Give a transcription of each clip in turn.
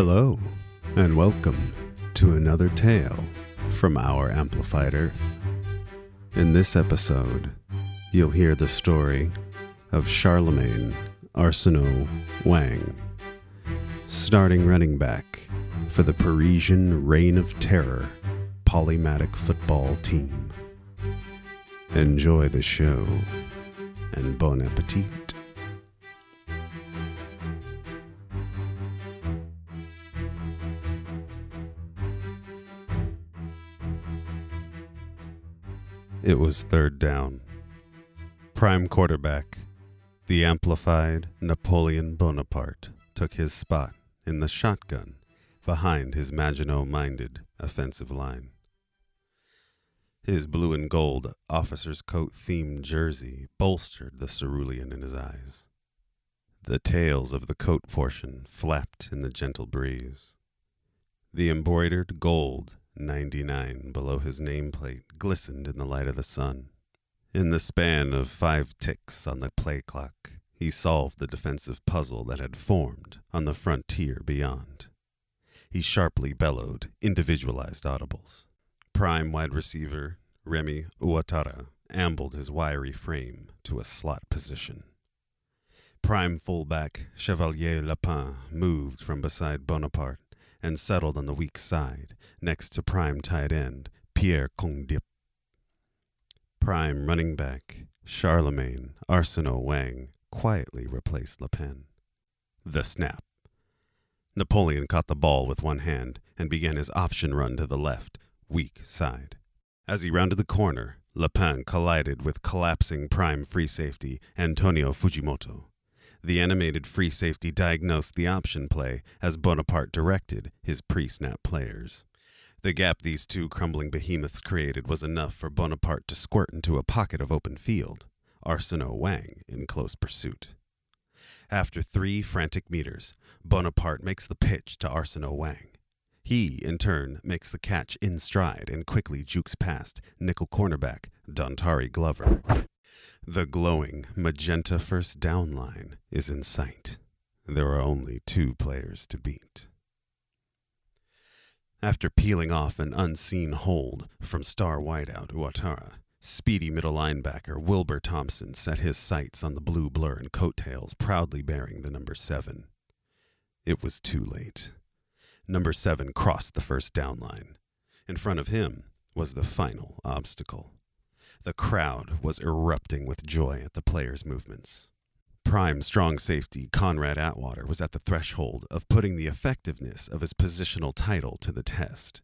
Hello, and welcome to another tale from our Amplified Earth. In this episode, you'll hear the story of Charlemagne Arsenault Wang, starting running back for the Parisian Reign of Terror polymatic football team. Enjoy the show, and bon appetit. It was third down. Prime quarterback, the amplified Napoleon Bonaparte, took his spot in the shotgun behind his Maginot minded offensive line. His blue and gold officer's coat themed jersey bolstered the cerulean in his eyes. The tails of the coat portion flapped in the gentle breeze. The embroidered gold 99 below his nameplate glistened in the light of the sun. In the span of five ticks on the play clock, he solved the defensive puzzle that had formed on the frontier beyond. He sharply bellowed individualized audibles. Prime wide receiver Remy Ouattara ambled his wiry frame to a slot position. Prime fullback Chevalier Lapin moved from beside Bonaparte and settled on the weak side next to prime tight end Pierre Congdip. Prime running back Charlemagne Arsenault Wang quietly replaced Lapin. The snap. Napoleon caught the ball with one hand and began his option run to the left, weak side. As he rounded the corner, Lapin collided with collapsing prime free safety Antonio Fujimoto. The animated free safety diagnosed the option play as Bonaparte directed his pre snap players. The gap these two crumbling behemoths created was enough for Bonaparte to squirt into a pocket of open field, Arsenault Wang in close pursuit. After three frantic meters, Bonaparte makes the pitch to Arsenault Wang. He, in turn, makes the catch in stride and quickly jukes past nickel cornerback Dontari Glover. The glowing magenta first down line is in sight. There are only two players to beat. After peeling off an unseen hold from star wideout Ouattara, speedy middle linebacker Wilbur Thompson set his sights on the blue blur and coattails proudly bearing the number seven. It was too late. Number seven crossed the first down line. In front of him was the final obstacle. The crowd was erupting with joy at the player's movements. Prime strong safety Conrad Atwater was at the threshold of putting the effectiveness of his positional title to the test.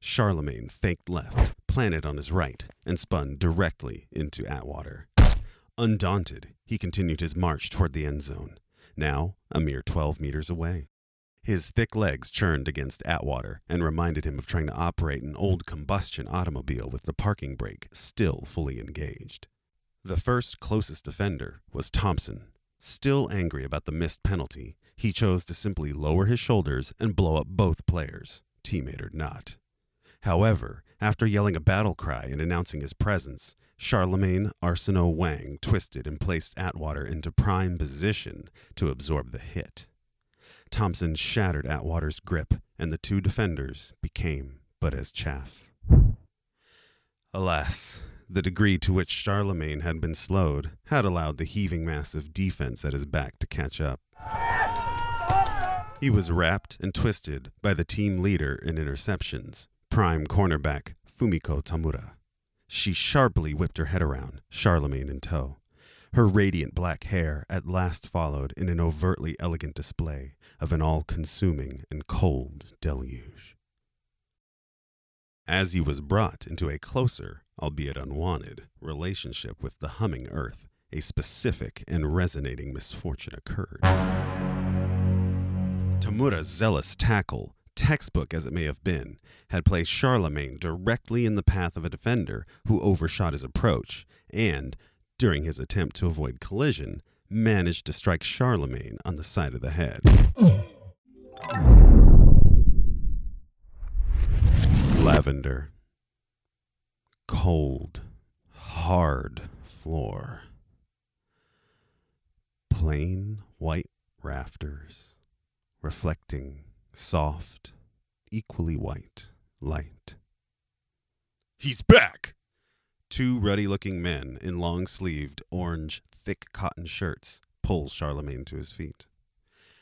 Charlemagne faked left, planted on his right, and spun directly into Atwater. Undaunted, he continued his march toward the end zone, now a mere 12 meters away. His thick legs churned against Atwater and reminded him of trying to operate an old combustion automobile with the parking brake still fully engaged. The first closest defender was Thompson. Still angry about the missed penalty, he chose to simply lower his shoulders and blow up both players, teammate or not. However, after yelling a battle cry and announcing his presence, Charlemagne Arsenault Wang twisted and placed Atwater into prime position to absorb the hit. Thompson shattered Atwater's grip, and the two defenders became but as chaff. Alas, the degree to which Charlemagne had been slowed had allowed the heaving mass of defense at his back to catch up. He was wrapped and twisted by the team leader in interceptions, prime cornerback Fumiko Tamura. She sharply whipped her head around, Charlemagne in tow. Her radiant black hair at last followed in an overtly elegant display of an all consuming and cold deluge. As he was brought into a closer, albeit unwanted, relationship with the humming earth, a specific and resonating misfortune occurred. Tamura's zealous tackle, textbook as it may have been, had placed Charlemagne directly in the path of a defender who overshot his approach and, during his attempt to avoid collision, managed to strike Charlemagne on the side of the head. Lavender. Cold, hard floor. Plain white rafters, reflecting soft, equally white light. He's back! Two ruddy looking men in long sleeved, orange, thick cotton shirts pull Charlemagne to his feet.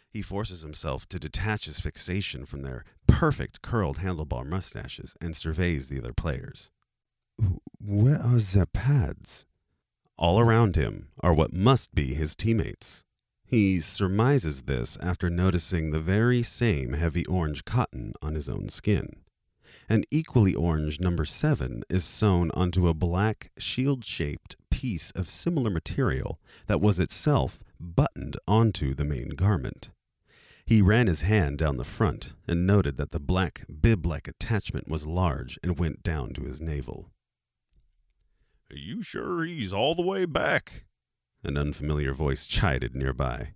He forces himself to detach his fixation from their perfect curled handlebar mustaches and surveys the other players. Where are the pads? All around him are what must be his teammates. He surmises this after noticing the very same heavy orange cotton on his own skin. An equally orange number 7 is sewn onto a black shield shaped piece of similar material that was itself buttoned onto the main garment. He ran his hand down the front and noted that the black bib like attachment was large and went down to his navel. Are you sure he's all the way back? An unfamiliar voice chided nearby.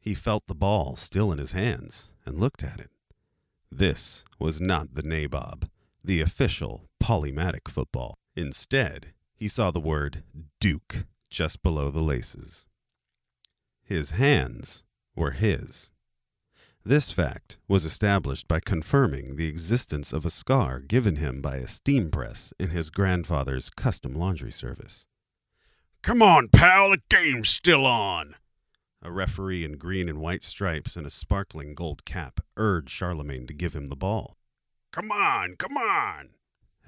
He felt the ball still in his hands and looked at it. This was not the nabob, the official polymatic football. Instead, he saw the word Duke just below the laces. His hands were his. This fact was established by confirming the existence of a scar given him by a steam press in his grandfather's custom laundry service. Come on, pal, the game's still on. A referee in green and white stripes and a sparkling gold cap urged Charlemagne to give him the ball. Come on, come on.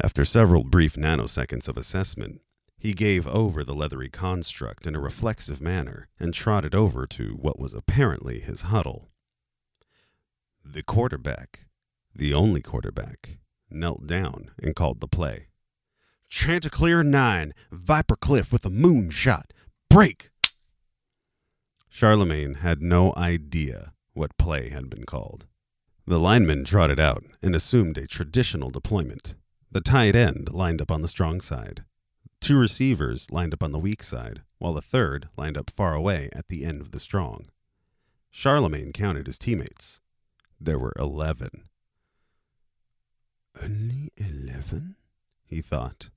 After several brief nanoseconds of assessment, he gave over the leathery construct in a reflexive manner and trotted over to what was apparently his huddle. The quarterback, the only quarterback, knelt down and called the play. Chanticleer 9, Viper Cliff with a moonshot. Break! Charlemagne had no idea what play had been called. The linemen trotted out and assumed a traditional deployment. The tight end lined up on the strong side. Two receivers lined up on the weak side, while the third lined up far away at the end of the strong. Charlemagne counted his teammates there were eleven. Only eleven? he thought.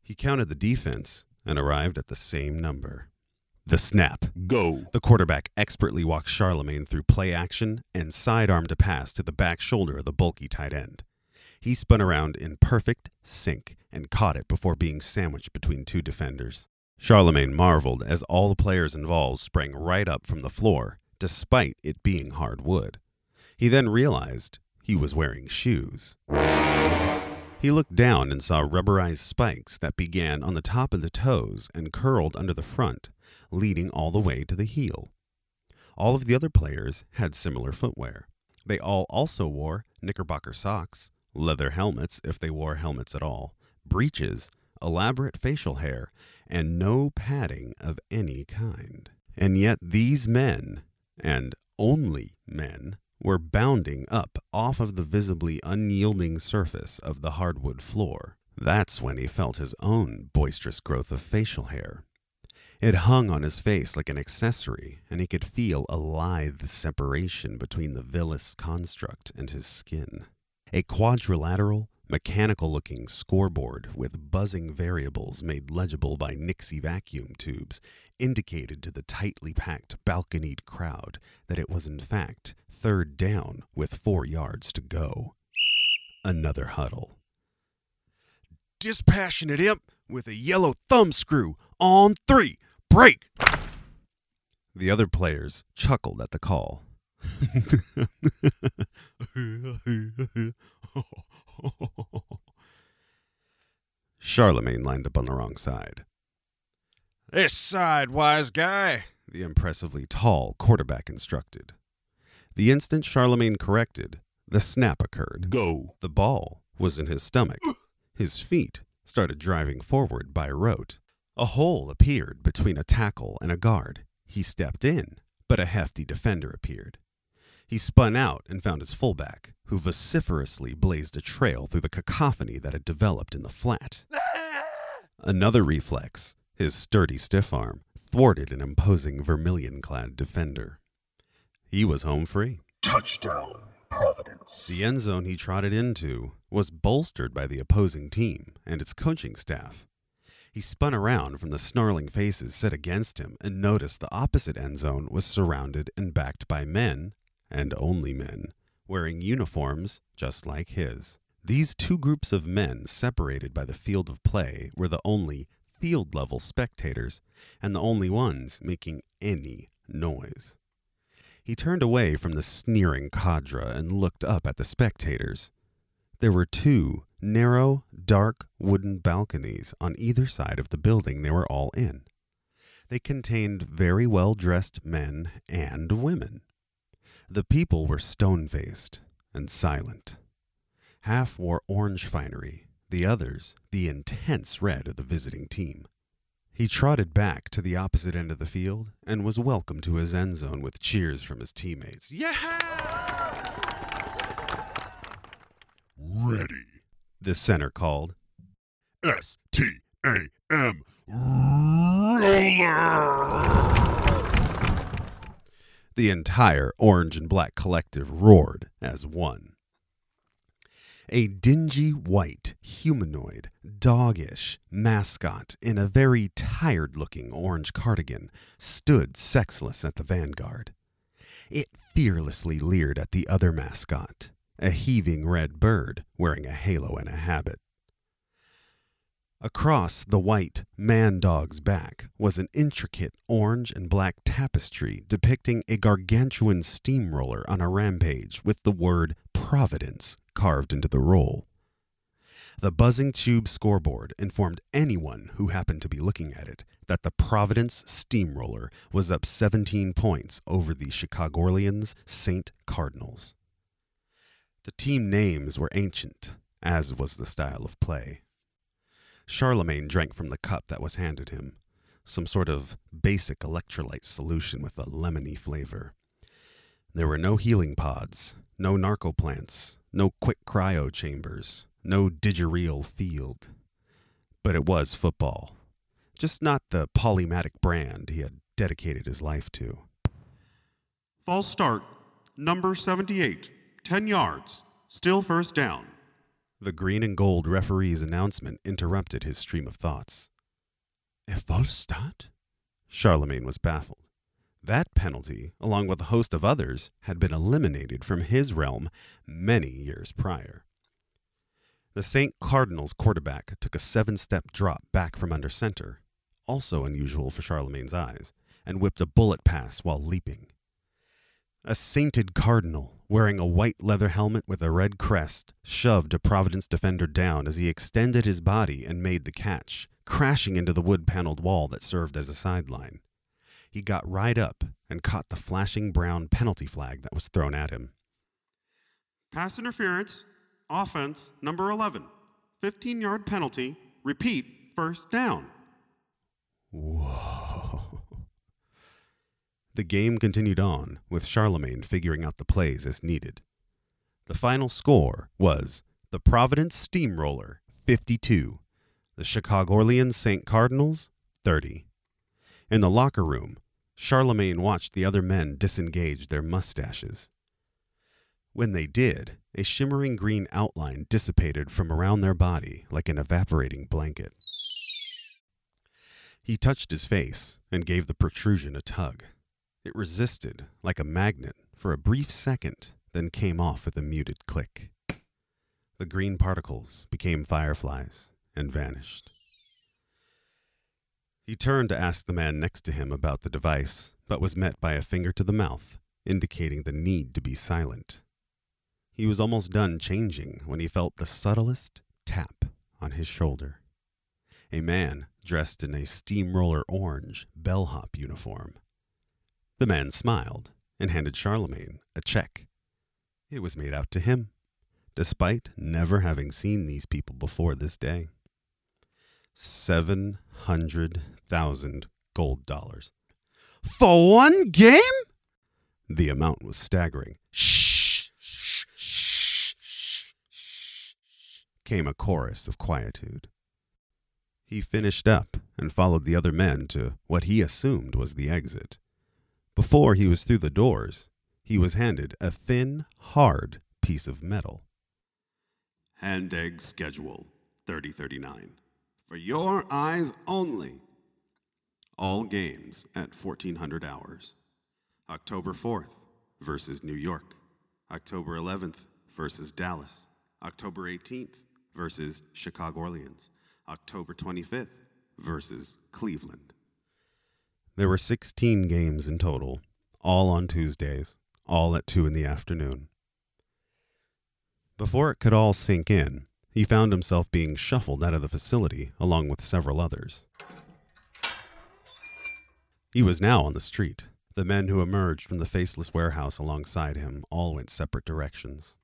He counted the defense and arrived at the same number. The snap. Go. The quarterback expertly walked Charlemagne through play action and sidearmed a pass to the back shoulder of the bulky tight end. He spun around in perfect sync and caught it before being sandwiched between two defenders. Charlemagne marveled as all the players involved sprang right up from the floor, despite it being hard wood. He then realized he was wearing shoes. He looked down and saw rubberized spikes that began on the top of the toes and curled under the front, leading all the way to the heel. All of the other players had similar footwear. They all also wore knickerbocker socks, leather helmets if they wore helmets at all, breeches, elaborate facial hair, and no padding of any kind. And yet these men, and only men, were bounding up off of the visibly unyielding surface of the hardwood floor. That's when he felt his own boisterous growth of facial hair. It hung on his face like an accessory, and he could feel a lithe separation between the villous construct and his skin. A quadrilateral, mechanical looking scoreboard with buzzing variables made legible by Nixie vacuum tubes indicated to the tightly packed balconied crowd that it was in fact third down with four yards to go. Another huddle. Dispassionate imp with a yellow thumb screw on three. Break! The other players chuckled at the call. Charlemagne lined up on the wrong side. This side, wise guy, the impressively tall quarterback instructed. The instant Charlemagne corrected, the snap occurred. Go. The ball was in his stomach. His feet started driving forward by rote. A hole appeared between a tackle and a guard. He stepped in, but a hefty defender appeared. He spun out and found his fullback, who vociferously blazed a trail through the cacophony that had developed in the flat. Another reflex, his sturdy stiff arm, thwarted an imposing vermilion clad defender. He was home free. Touchdown, Providence. The end zone he trotted into was bolstered by the opposing team and its coaching staff. He spun around from the snarling faces set against him and noticed the opposite end zone was surrounded and backed by men and only men, wearing uniforms just like his. These two groups of men, separated by the field of play, were the only field level spectators and the only ones making any noise. He turned away from the sneering cadre and looked up at the spectators. There were two narrow, dark wooden balconies on either side of the building they were all in. They contained very well dressed men and women. The people were stone faced and silent. Half wore orange finery, the others the intense red of the visiting team. He trotted back to the opposite end of the field and was welcomed to his end zone with cheers from his teammates. Yeah! Ready. The center called. S T A M. Roller. The entire orange and black collective roared as one. A dingy white, humanoid, doggish mascot in a very tired looking orange cardigan stood sexless at the vanguard. It fearlessly leered at the other mascot, a heaving red bird wearing a halo and a habit. Across the white man dog's back was an intricate orange and black tapestry depicting a gargantuan steamroller on a rampage with the word Providence carved into the roll. The buzzing tube scoreboard informed anyone who happened to be looking at it that the Providence Steamroller was up 17 points over the Chicago Orleans St. Cardinals. The team names were ancient, as was the style of play. Charlemagne drank from the cup that was handed him, some sort of basic electrolyte solution with a lemony flavor. There were no healing pods, no narco plants, no quick cryo chambers, no didgereal field. But it was football, just not the polymatic brand he had dedicated his life to. False start. Number 78. 10 yards. Still first down. The green and gold referee's announcement interrupted his stream of thoughts. A false start? Charlemagne was baffled. That penalty, along with a host of others, had been eliminated from his realm many years prior. The St. Cardinals quarterback took a seven step drop back from under center, also unusual for Charlemagne's eyes, and whipped a bullet pass while leaping. A sainted cardinal, wearing a white leather helmet with a red crest, shoved a Providence defender down as he extended his body and made the catch, crashing into the wood paneled wall that served as a sideline. He got right up and caught the flashing brown penalty flag that was thrown at him. Pass interference. Offense number 11. 15 yard penalty. Repeat. First down. Whoa. The game continued on, with Charlemagne figuring out the plays as needed. The final score was the Providence Steamroller 52, the Chicago Orleans St. Cardinals 30. In the locker room, Charlemagne watched the other men disengage their mustaches. When they did, a shimmering green outline dissipated from around their body like an evaporating blanket. He touched his face and gave the protrusion a tug. It resisted like a magnet for a brief second, then came off with a muted click. The green particles became fireflies and vanished. He turned to ask the man next to him about the device, but was met by a finger to the mouth, indicating the need to be silent. He was almost done changing when he felt the subtlest tap on his shoulder. A man dressed in a steamroller orange bellhop uniform. The man smiled and handed Charlemagne a check. It was made out to him, despite never having seen these people before this day. Seven hundred thousand gold dollars. For one game? The amount was staggering. Shh, shh, shh, shh. Came a chorus of quietude. He finished up and followed the other men to what he assumed was the exit. Before he was through the doors, he was handed a thin, hard piece of metal. Hand egg schedule 3039. For your eyes only. All games at 1400 hours. October 4th, versus New York. October 11th versus Dallas. October 18th versus Chicago Orleans. October 25th versus Cleveland. There were 16 games in total, all on Tuesdays, all at 2 in the afternoon. Before it could all sink in, he found himself being shuffled out of the facility along with several others. He was now on the street. The men who emerged from the faceless warehouse alongside him all went separate directions.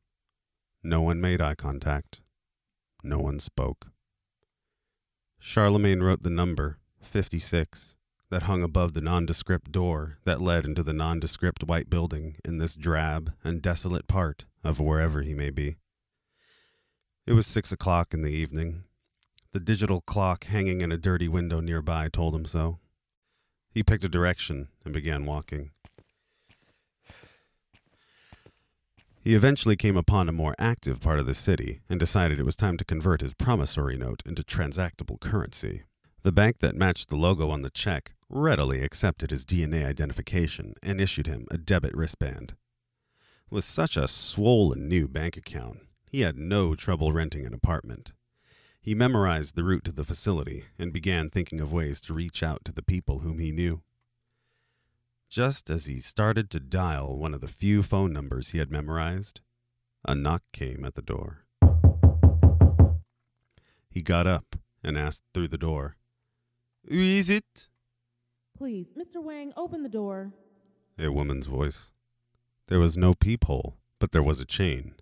No one made eye contact. No one spoke. Charlemagne wrote the number, 56, that hung above the nondescript door that led into the nondescript white building in this drab and desolate part of wherever he may be. It was six o'clock in the evening. The digital clock hanging in a dirty window nearby told him so. He picked a direction and began walking. He eventually came upon a more active part of the city and decided it was time to convert his promissory note into transactable currency. The bank that matched the logo on the check readily accepted his DNA identification and issued him a debit wristband. With such a swollen new bank account, he had no trouble renting an apartment. He memorized the route to the facility and began thinking of ways to reach out to the people whom he knew. Just as he started to dial one of the few phone numbers he had memorized, a knock came at the door. He got up and asked through the door, Who is it? Please, Mr. Wang, open the door. A woman's voice. There was no peephole, but there was a chain.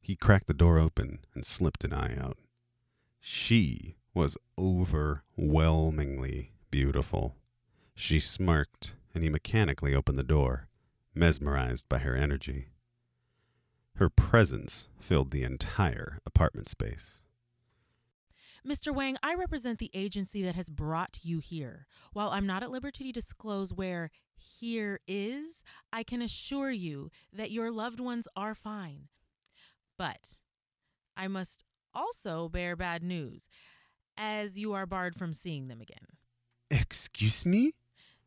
He cracked the door open and slipped an eye out. She was overwhelmingly beautiful. She smirked, and he mechanically opened the door, mesmerized by her energy. Her presence filled the entire apartment space. Mr. Wang, I represent the agency that has brought you here. While I'm not at liberty to disclose where here is, I can assure you that your loved ones are fine. But I must also bear bad news, as you are barred from seeing them again. Excuse me?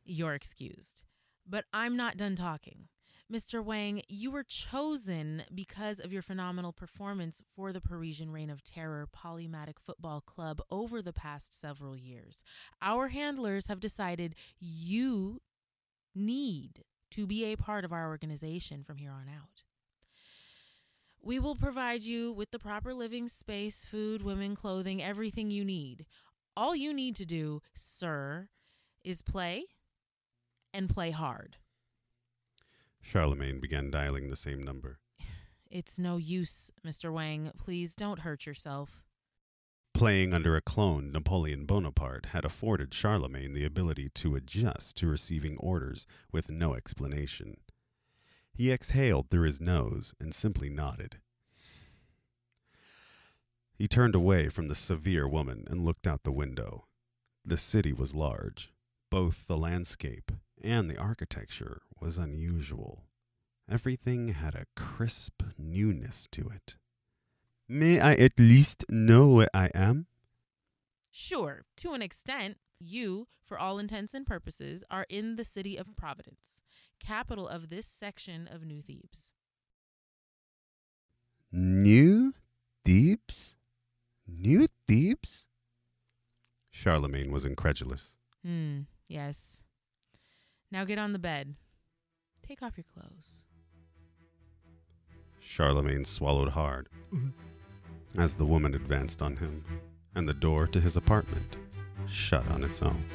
You're excused. But I'm not done talking. Mr. Wang, you were chosen because of your phenomenal performance for the Parisian Reign of Terror Polymatic Football Club over the past several years. Our handlers have decided you need to be a part of our organization from here on out. We will provide you with the proper living space, food, women, clothing, everything you need. All you need to do, sir, is play and play hard. Charlemagne began dialing the same number. It's no use, Mr. Wang. Please don't hurt yourself. Playing under a clone, Napoleon Bonaparte had afforded Charlemagne the ability to adjust to receiving orders with no explanation. He exhaled through his nose and simply nodded. He turned away from the severe woman and looked out the window. The city was large. Both the landscape and the architecture was unusual. Everything had a crisp newness to it. May I at least know where I am? Sure, to an extent, you, for all intents and purposes, are in the city of Providence, capital of this section of New Thebes. New Thebes? New Thebes? Charlemagne was incredulous. Hmm, yes. Now get on the bed. Take off your clothes. Charlemagne swallowed hard mm-hmm. as the woman advanced on him, and the door to his apartment shut on its own.